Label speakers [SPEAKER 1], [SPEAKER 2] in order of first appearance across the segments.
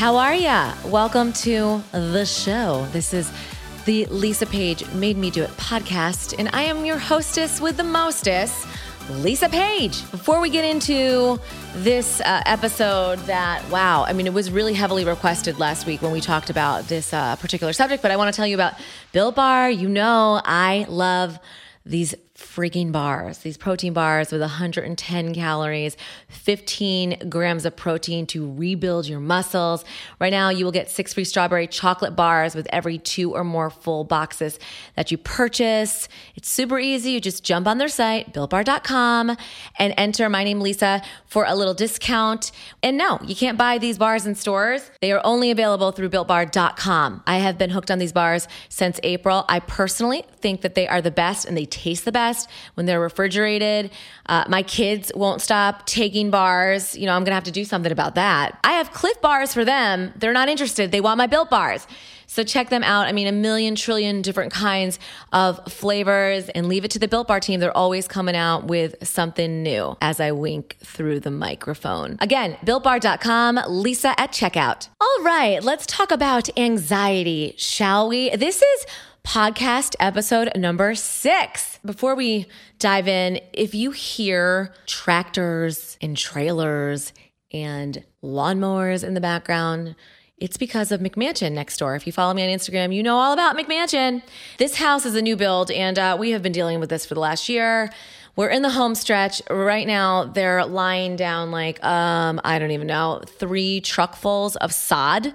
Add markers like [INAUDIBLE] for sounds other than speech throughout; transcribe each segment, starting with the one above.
[SPEAKER 1] How are ya? Welcome to the show. This is the Lisa Paige Made Me Do It podcast, and I am your hostess with the mostest, Lisa Paige. Before we get into this uh, episode, that wow, I mean, it was really heavily requested last week when we talked about this uh, particular subject, but I want to tell you about Built Bar. You know, I love these freaking bars, these protein bars with 110 calories, 15 grams of protein to rebuild your muscles. Right now, you will get six free strawberry chocolate bars with every two or more full boxes that you purchase. It's super easy. You just jump on their site, builtbar.com, and enter my name, Lisa, for a little discount. And no, you can't buy these bars in stores. They are only available through builtbar.com. I have been hooked on these bars since April. I personally think that they are the best and they taste the best when they're refrigerated. Uh, my kids won't stop taking bars. You know, I'm going to have to do something about that. I have Clif bars for them. They're not interested. They want my built bars. So check them out. I mean, a million trillion different kinds of flavors and leave it to the Built Bar team. They're always coming out with something new as I wink through the microphone. Again, builtbar.com, Lisa at checkout. All right, let's talk about anxiety, shall we? This is podcast episode number six. Before we dive in, if you hear tractors and trailers and lawnmowers in the background, it's because of McMansion next door. If you follow me on Instagram, you know all about McMansion. This house is a new build, and uh, we have been dealing with this for the last year. We're in the home stretch right now. They're lying down like um, I don't even know three truckfuls of sod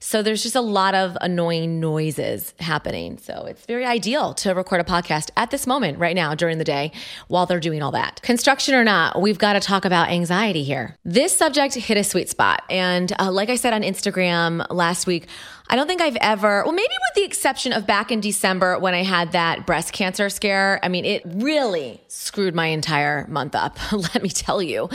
[SPEAKER 1] so there's just a lot of annoying noises happening. So it's very ideal to record a podcast at this moment right now during the day while they're doing all that. Construction or not, we've got to talk about anxiety here. This subject hit a sweet spot. And uh, like I said on Instagram last week, I don't think I've ever, well, maybe with the exception of back in December when I had that breast cancer scare. I mean, it really screwed my entire month up, [LAUGHS] let me tell you.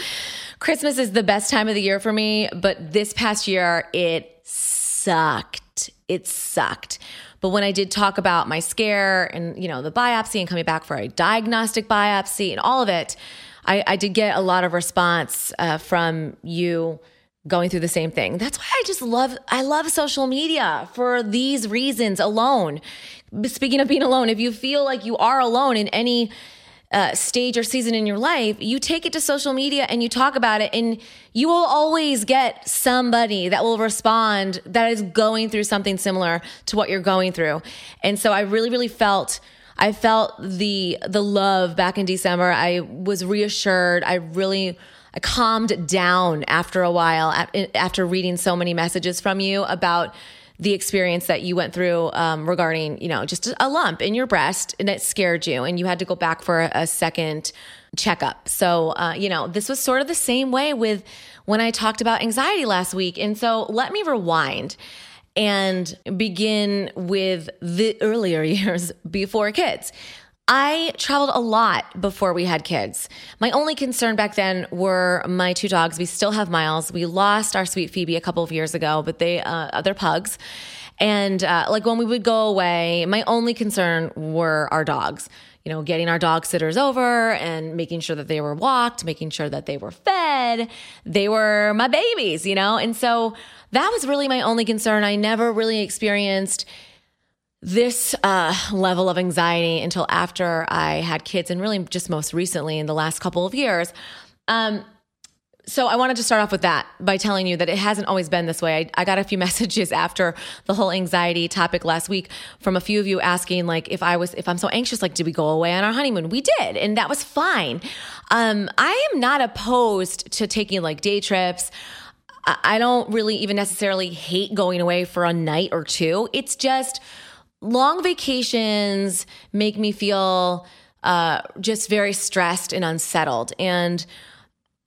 [SPEAKER 1] Christmas is the best time of the year for me, but this past year, it sucked. It sucked. But when I did talk about my scare and, you know, the biopsy and coming back for a diagnostic biopsy and all of it, I, I did get a lot of response uh, from you going through the same thing. That's why I just love I love social media for these reasons alone. Speaking of being alone, if you feel like you are alone in any uh, stage or season in your life, you take it to social media and you talk about it, and you will always get somebody that will respond that is going through something similar to what you're going through. And so I really, really felt. I felt the the love back in December. I was reassured. I really I calmed down after a while after reading so many messages from you about the experience that you went through um, regarding, you know, just a lump in your breast and it scared you and you had to go back for a, a second checkup. So, uh, you know, this was sort of the same way with when I talked about anxiety last week. And so let me rewind and begin with the earlier [LAUGHS] years before kids. I traveled a lot before we had kids. My only concern back then were my two dogs. We still have Miles. We lost our sweet Phoebe a couple of years ago, but they uh, they're pugs. And uh, like when we would go away, my only concern were our dogs. You know, getting our dog sitters over and making sure that they were walked, making sure that they were fed. They were my babies, you know? And so that was really my only concern. I never really experienced this uh, level of anxiety until after I had kids, and really just most recently in the last couple of years. Um, so I wanted to start off with that by telling you that it hasn't always been this way. I, I, got a few [LAUGHS] messages after the whole anxiety topic last week from a few of you asking, like, if I was, if I'm so anxious, like, did we go away on our honeymoon? We did, and that was fine. Um, I am not opposed to taking like day trips. I don't really even necessarily hate going away for a night or two. It's just long vacations make me feel uh, just very stressed and unsettled. And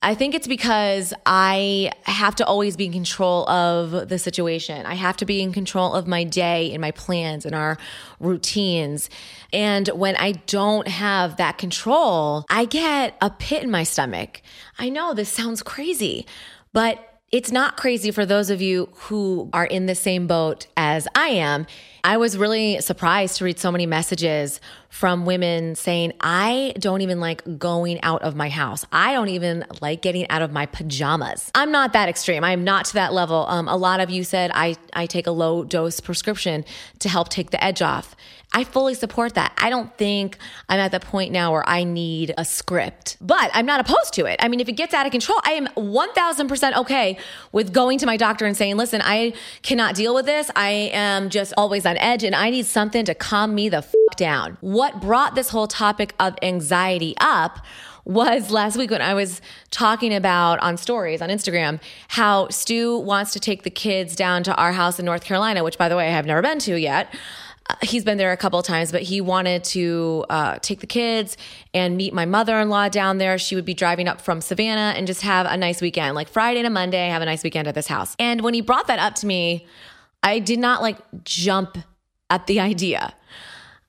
[SPEAKER 1] I think it's because I have to always be in control of the situation. I have to be in control of my day and my plans and our routines. And when I don't have that control, I get a pit in my stomach. I know this sounds crazy, but it's not crazy for those of you who are in the same boat as I am. I was really surprised to read so many messages from women saying, I don't even like going out of my house. I don't even like getting out of my pajamas. I'm not that extreme. I'm not to that level. Um, a lot of you said I, I take a low dose prescription to help take the edge off. I fully support that. I don't think I'm at the point now where I need a script, but I'm not opposed to it. I mean, if it gets out of control, I am 1000% okay with going to my doctor and saying, listen, I cannot deal with this. I am just always on edge and I need something to calm me the f down. What brought this whole topic of anxiety up was last week when I was talking about on stories on Instagram how Stu wants to take the kids down to our house in North Carolina, which by the way, I have never been to yet he's been there a couple of times, but he wanted to uh, take the kids and meet my mother in law down there. She would be driving up from Savannah and just have a nice weekend, like Friday to Monday, have a nice weekend at this house. And when he brought that up to me, I did not like jump at the idea.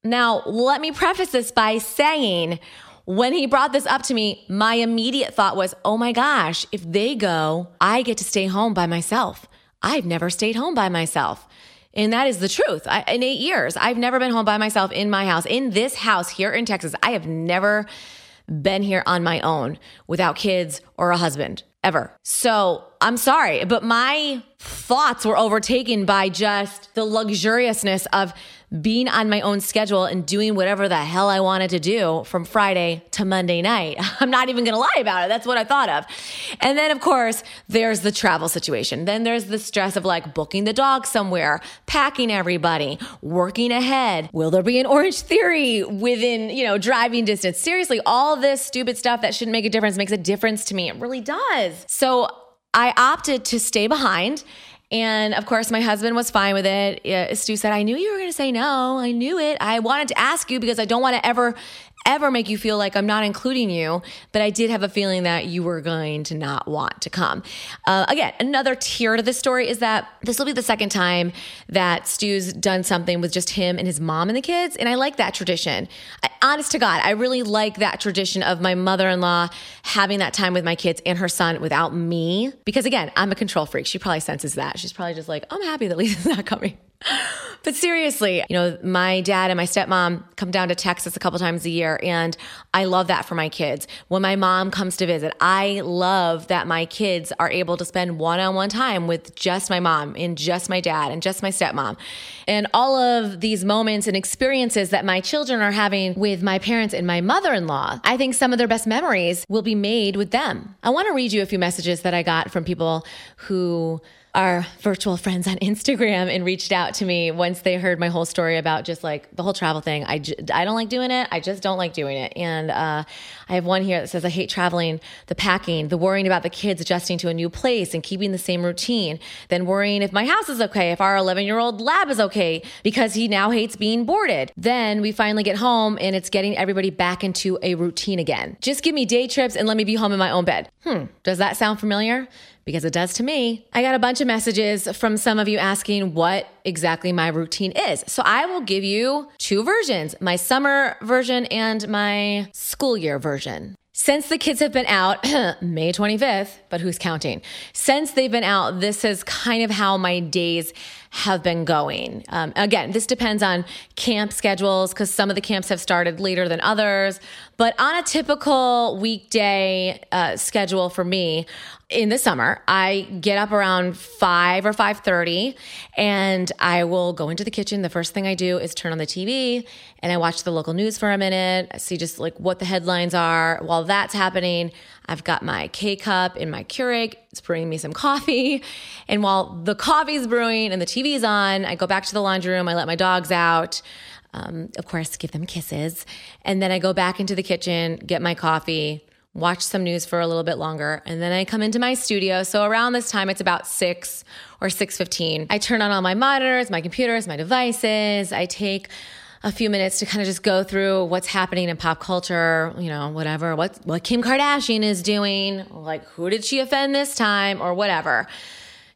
[SPEAKER 1] Now, let me preface this by saying, when he brought this up to me, my immediate thought was, oh my gosh, if they go, I get to stay home by myself. I've never stayed home by myself. And that is the truth. I, in eight years, I've never been home by myself in my house, in this house here in Texas. I have never been here on my own without kids or a husband ever. So I'm sorry, but my thoughts were overtaken by just the luxuriousness of being on my own schedule and doing whatever the hell I wanted to do from Friday to Monday night. [LAUGHS] I'm not even going to lie about it. That's what I thought of. And then, of course, there's the travel situation. Then there's the stress of like booking the dog somewhere, packing everybody, working ahead. Will there be an Orangetheory within, you know, driving distance? Seriously, all this stupid stuff that shouldn't make a difference makes a difference to me. It really does. So I opted to stay behind and of course, my husband was fine with it. Uh, Stu said, I knew you were going to say no. I knew it. I wanted to ask you because I don't want to ever ever make you feel like I'm not including you, but I did have a feeling that you were going to not want to come. Uh, again, another tier to this story is that this will be the second time that Stu's done something with just him and his mom and the kids, and I like that tradition. I, honest to God, I really like that tradition of my mother in law having that time with my kids and her son without me, because again, I'm a control freak. She probably senses that. She's probably just like, I'm happy that Lisa's [LAUGHS] not coming. But seriously, you know, my dad and my stepmom come down to Texas a couple times a year, and I love that for my kids. When my mom comes to visit, I love that my kids are able to spend one on one time with just my mom and just my dad and just my stepmom. And all of these moments and experiences that my children are having with my parents and my mother in law, I think some of their best memories will be made with them. I want to read you a few messages that I got from people who our virtual friends on Instagram and reached out to me once they heard my whole story about just like the whole travel thing. I, j- I don't like doing it. I just don't like doing it. And uh, I have one here that says, I hate traveling, the packing, the worrying about the kids adjusting to a new place and keeping the same routine, then worrying if my house is okay, if our 11 year old lab is okay, because he now hates being boarded. Then we finally get home and it's getting everybody back into a routine again. Just give me day trips and let me be home in my own bed. Hmm, does that sound familiar? Because it does to me. I got a bunch of messages from some of you asking what exactly my routine is. So I will give you two versions my summer version and my school year version. Since the kids have been out, [CLEARS THROAT] May 25th, but who's counting? Since they've been out, this is kind of how my days have been going. Um, again, this depends on camp schedules because some of the camps have started later than others. But on a typical weekday uh, schedule for me, in the summer, I get up around 5 or 5:30 and I will go into the kitchen. The first thing I do is turn on the TV and I watch the local news for a minute. I see just like what the headlines are. While that's happening, I've got my K cup in my Keurig. It's brewing me some coffee. And while the coffee's brewing and the TV's on, I go back to the laundry room. I let my dogs out. Um, of course, give them kisses. And then I go back into the kitchen, get my coffee, watch some news for a little bit longer, and then I come into my studio. So around this time, it's about six or six fifteen. I turn on all my monitors, my computers, my devices. I take a few minutes to kind of just go through what's happening in pop culture, you know, whatever, what what Kim Kardashian is doing, like who did she offend this time, or whatever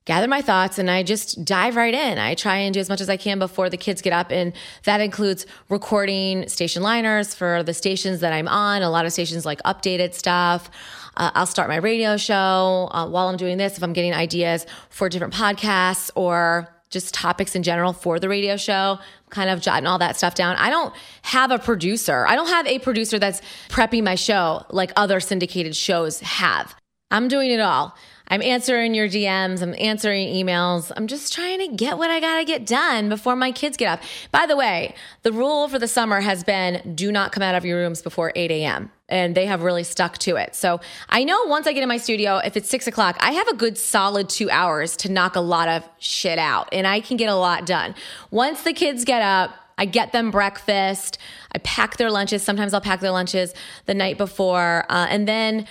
[SPEAKER 1] gather my thoughts and I just dive right in. I try and do as much as I can before the kids get up. And that includes recording station liners for the stations that I'm on. A lot of stations like updated stuff. Uh, I'll start my radio show uh, while I'm doing this if I'm getting ideas for different podcasts or just topics in general for the radio show, kind of jotting all that stuff down. I don't have a producer. I don't have a producer that's prepping my show like other syndicated shows have. I'm doing it all. I'm answering your DMs, I'm answering emails. I'm just trying to get what I got to get done before my kids get up. By the way, the rule for the summer has been do not come out of your rooms before 8 a.m. And they have really stuck to it. So I know once I get in my studio, if it's six o'clock, I have a good solid two hours to knock a lot of shit out and I can get a lot done. Once the kids get up, I get them breakfast. I pack their lunches. Sometimes I'll pack their lunches the night before. Uh, and then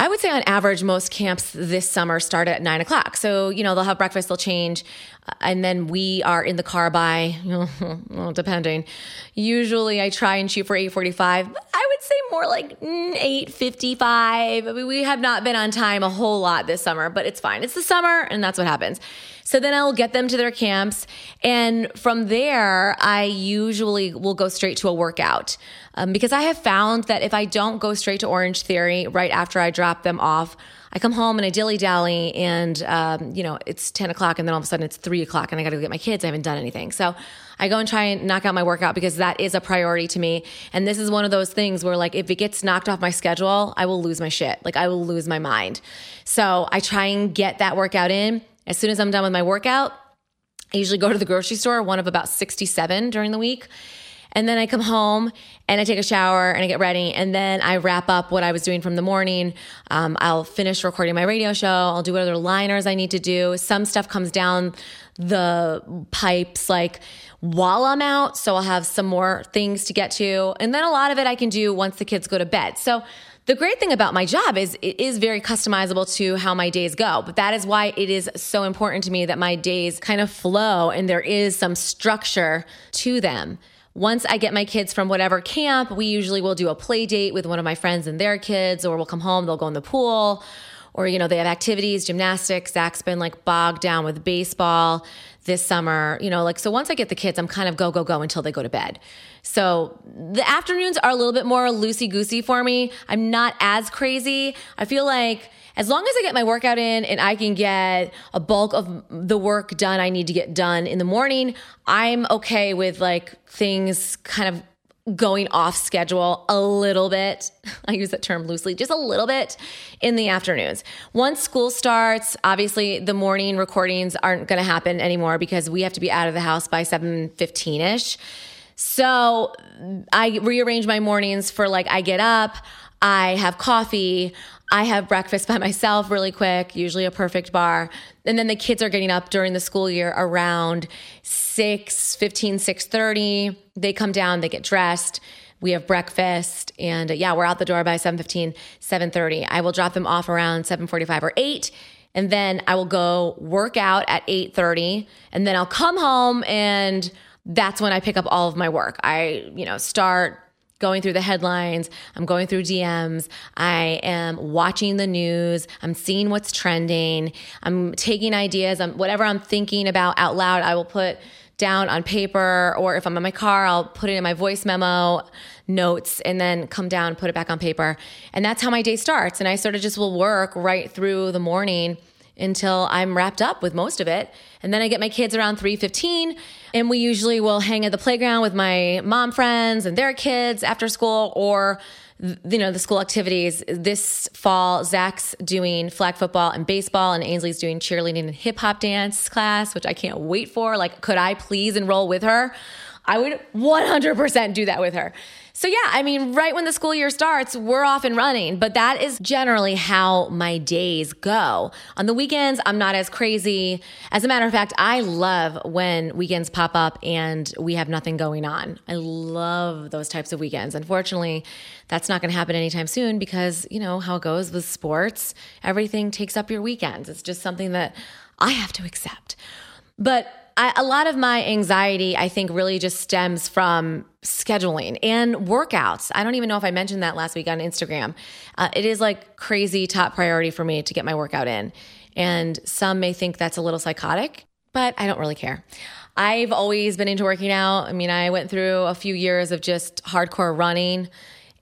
[SPEAKER 1] I would say on average, most camps this summer start at nine o'clock. So, you know, they'll have breakfast, they'll change, uh, and then we are in the car by, [LAUGHS] well, depending. Usually I try and shoot for 845. I would say more like 855. I mean, we have not been on time a whole lot this summer, but it's fine. It's the summer and that's what happens. So then I will get them to their camps. And from there, I usually will go straight to a workout um, because I have found that if I don't go straight to Orangetheory right after I drop them off, I come home and I dilly dally, and um, you know it's ten o'clock, and then all of a sudden it's three o'clock, and I got to go get my kids. I haven't done anything, so I go and try and knock out my workout because that is a priority to me. And this is one of those things where like if it gets knocked off my schedule, I will lose my shit. Like I will lose my mind. So I try and get that workout in. As soon as I'm done with my workout, I usually go to the grocery store, one of about 67 during the week. And then I come home and I take a shower and I get ready. And then I wrap up what I was doing from the morning. Um, I'll finish recording my radio show. I'll do whatever liners I need to do. Some stuff comes down the pipes like while I'm out. So I'll have some more things to get to. And then a lot of it I can do once the kids go to bed. So the great thing about my job is it is very customizable to how my days go. But that is why it is so important to me that my days kind of flow and there is some structure to them. Once I get my kids from whatever camp, we usually will do a play date with one of my friends and their kids, or we'll come home, they'll go in the pool, or, you know, they have activities, gymnastics. Zach's been like bogged down with baseball this summer, you know, like, so once I get the kids, I'm kind of go, go, go until they go to bed. So the afternoons are a little bit more loosey goosey for me. I'm not as crazy. I feel like as long as I get my workout in and I can get a bulk of the work done I need to get done in the morning, I'm okay with like things kind of going off schedule a little bit. [LAUGHS] I use that term loosely, just a little bit in the afternoons. Once school starts, obviously the morning recordings aren't going to happen anymore because we have to be out of the house by 7:15ish. So, I rearrange my mornings for like I get up, I have coffee, I have breakfast by [LAUGHS] myself really quick, usually a perfect bar. And then the kids are getting up during the school year around 6, 15, 6.30. They come down, they get dressed. We have breakfast and uh, yeah, we're out the door by 7.15, 7.30. I will drop them off around 7.45 or 8 and then I will go work out at 8.30 and then I'll come home and that's when I pick up all of my work. I, you know, start going through the headlines, I'm going through DMs, I am watching the news, I'm seeing what's trending, I'm taking ideas, I'm whatever I'm thinking about out loud, I will put down on paper or if I'm in my car, I'll put it in my voice memo notes and then come down, and put it back on paper. And that's how my day starts. And I sort of just will work right through the morning until I'm wrapped up with most of it. And then I get my kids around 3:15 and we usually will hang at the playground with my mom friends and their kids after school or you know the school activities. This fall zach's doing flag football and baseball and ainsley's doing cheerleading and hip-hop dance class which i can't wait for. Like could i please enroll with her? I would 100% do that with her so, yeah, I mean, right when the school year starts, we're off and running, but that is generally how my days go. On the weekends, I'm not as crazy. As a matter of fact, I love when weekends pop up and we have nothing going on. I love those types of weekends. Unfortunately, that's not going to happen anytime soon because, you know, how it goes with sports, everything takes up your weekends. It's just something that I have to accept. But I, a lot of my anxiety, I think, really just stems from scheduling and workouts. I don't even know if I mentioned that last week on Instagram. Uh, it is like crazy top priority for me to get my workout in. And some may think that's a little psychotic, but I don't really care. I've always been into working out. I mean, I went through a few years of just hardcore running,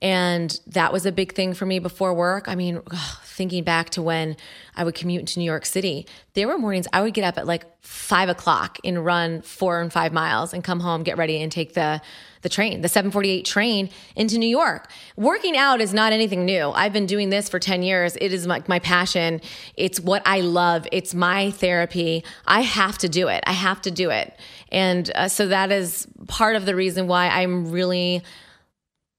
[SPEAKER 1] and that was a big thing for me before work. I mean, ugh, thinking back to when I would commute into New York City, there were mornings I would get up at like five o'clock and run four and five miles and come home, get ready, and take the the train, the 748 train into New York. Working out is not anything new. I've been doing this for 10 years. It is my, my passion. It's what I love. It's my therapy. I have to do it. I have to do it. And uh, so that is part of the reason why I'm really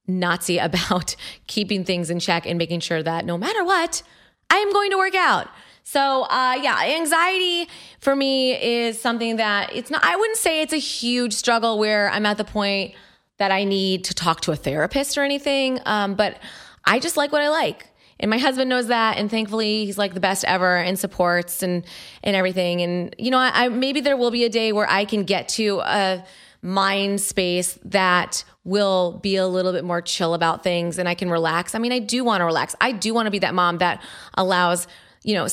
[SPEAKER 1] Nazi [LAUGHS] about keeping things in check and making sure that no matter what, I am going to work out. So, uh, yeah, anxiety for me is something that it's not, I wouldn't say it's a huge struggle where I'm at the point that I need to talk to a therapist or anything. Um, but I just like what I like. And my husband knows that. And thankfully, he's like the best ever and supports and, and everything. And, you know, I, I maybe there will be a day where I can get to a mind space that will be a little bit more chill about things and I can relax. I mean, I do want to relax. I do want to be that mom that allows you know,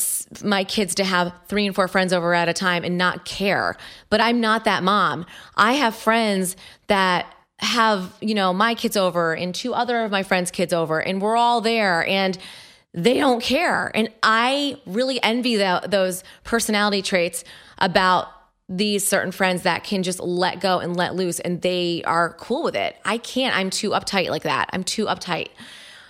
[SPEAKER 1] my kids to have three and four friends over at a time and not care. But I'm not that mom. I have friends that have, you know, my kids over and two other of my friends' kids over, and we're all there and they don't care. And I really envy the, those personality traits about these certain friends that can just let go and let loose and they are cool with it. I can't. I'm too uptight like that. I'm too uptight.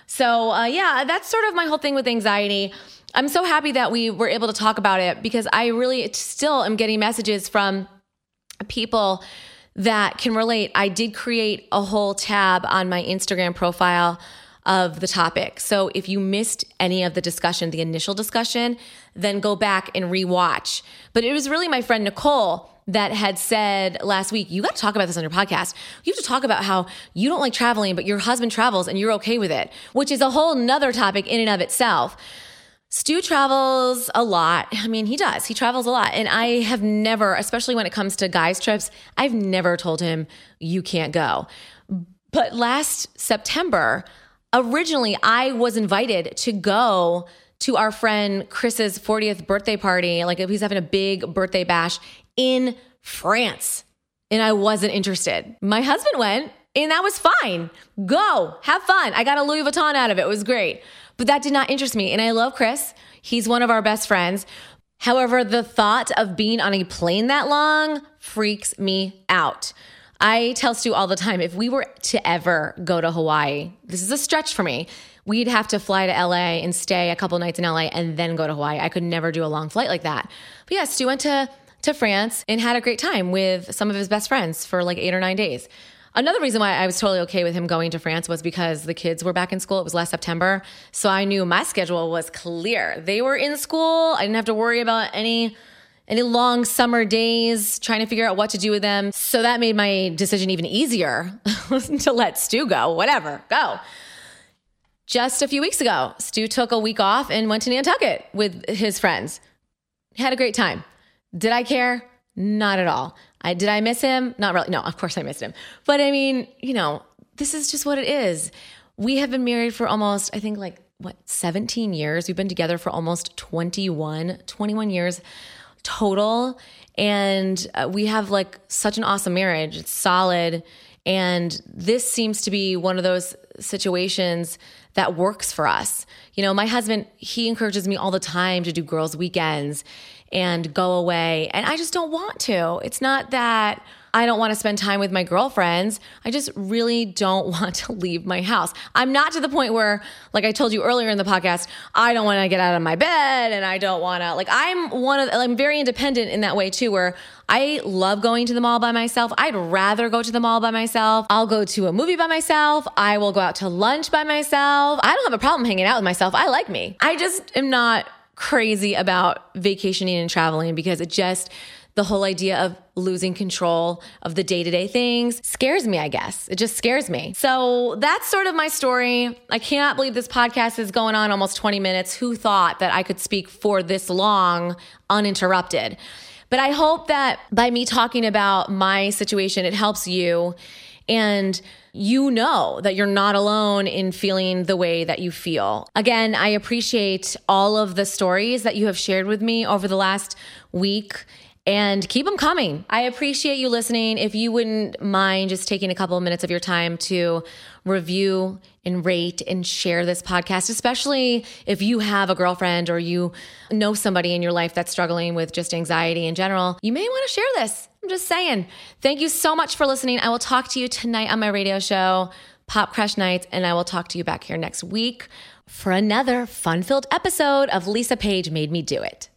[SPEAKER 1] So, uh, yeah, that's sort of my whole thing with anxiety. I'm so happy that we were able to talk about it because I really still am getting messages from people that can relate. I did create a whole tab on my Instagram profile of the topic. So if you missed any of the discussion, the initial discussion, then go back and rewatch. But it was really my friend Nicole that had said last week, you got to talk about this on your podcast. You have to talk about how you don't like traveling, but your husband travels and you're okay with it, which is a whole nother topic in and of itself. Stu travels a lot. I mean, he does. He travels a lot. And I have never, especially when it comes to guys' trips, I've never told him, you can't go. But last September, originally I was invited to go to our friend Chris's 40th birthday party. Like he's having a big birthday bash in France. And I wasn't interested. My husband went, and that was fine. Go, have fun. I got a Louis Vuitton out of it. It was great. But that did not interest me. And I love Chris. He's one of our best friends. However, the thought of being on a plane that long freaks me out. I tell Stu all the time if we were to ever go to Hawaii, this is a stretch for me. We'd have to fly to LA and stay a couple nights in LA and then go to Hawaii. I could never do a long flight like that. But yeah, Stu went to to France and had a great time with some of his best friends for like 8 or 9 days. Another reason why I was totally okay with him going to France was because the kids were back in school. It was last September. So I knew my schedule was clear. They were in school. I didn't have to worry about any any long summer days trying to figure out what to do with them. So that made my decision even easier [LAUGHS] to let Stu go. Whatever, go. Just a few weeks ago, Stu took a week off and went to Nantucket with his friends. Had a great time. Did I care? Not at all. I did I miss him? Not really. No, of course I missed him. But I mean, you know, this is just what it is. We have been married for almost, I think like what, 17 years. We've been together for almost 21, 21 years total. And uh, we have like such an awesome marriage. It's solid. And this seems to be one of those situations that works for us. You know, my husband, he encourages me all the time to do girls' weekends and go away. And I just don't want to. It's not that I don't want to spend time with my girlfriends. I just really don't [LAUGHS] want to leave my house. I'm not to the point where, like I told you earlier in the podcast, I don't want to get out of my bed and I don't want to, like, I'm one of, I'm very independent in that way too, where I love going to the mall by myself. I'd rather go to the mall by myself. I'll go to a movie by myself. I will go out to lunch by myself. I don't have a problem hanging out with myself. I like me. I just am not crazy about vacationing and traveling because it just, the whole idea of losing control of the day to day things scares me, I guess. It just scares me. So that's sort of my story. I cannot believe this podcast is going on almost 20 minutes. Who thought that I could speak for this long uninterrupted? But I hope that by me talking about my situation, it helps you and you know that you're not alone in feeling the way that you feel. Again, I appreciate all of the stories that you have shared with me over the last week and keep them coming. I appreciate you listening. If you wouldn't mind just taking a couple of minutes of your time to review and rate and share this podcast, especially if you have a girlfriend or you know somebody in your life that's struggling with just anxiety in general, you may want to share this. I'm just saying. Thank you so much for listening. I will talk to you tonight on my radio show, PopCrush Nights, and I will talk to you back here next week for another fun filled episode of Lisa Paige Made Me Do It.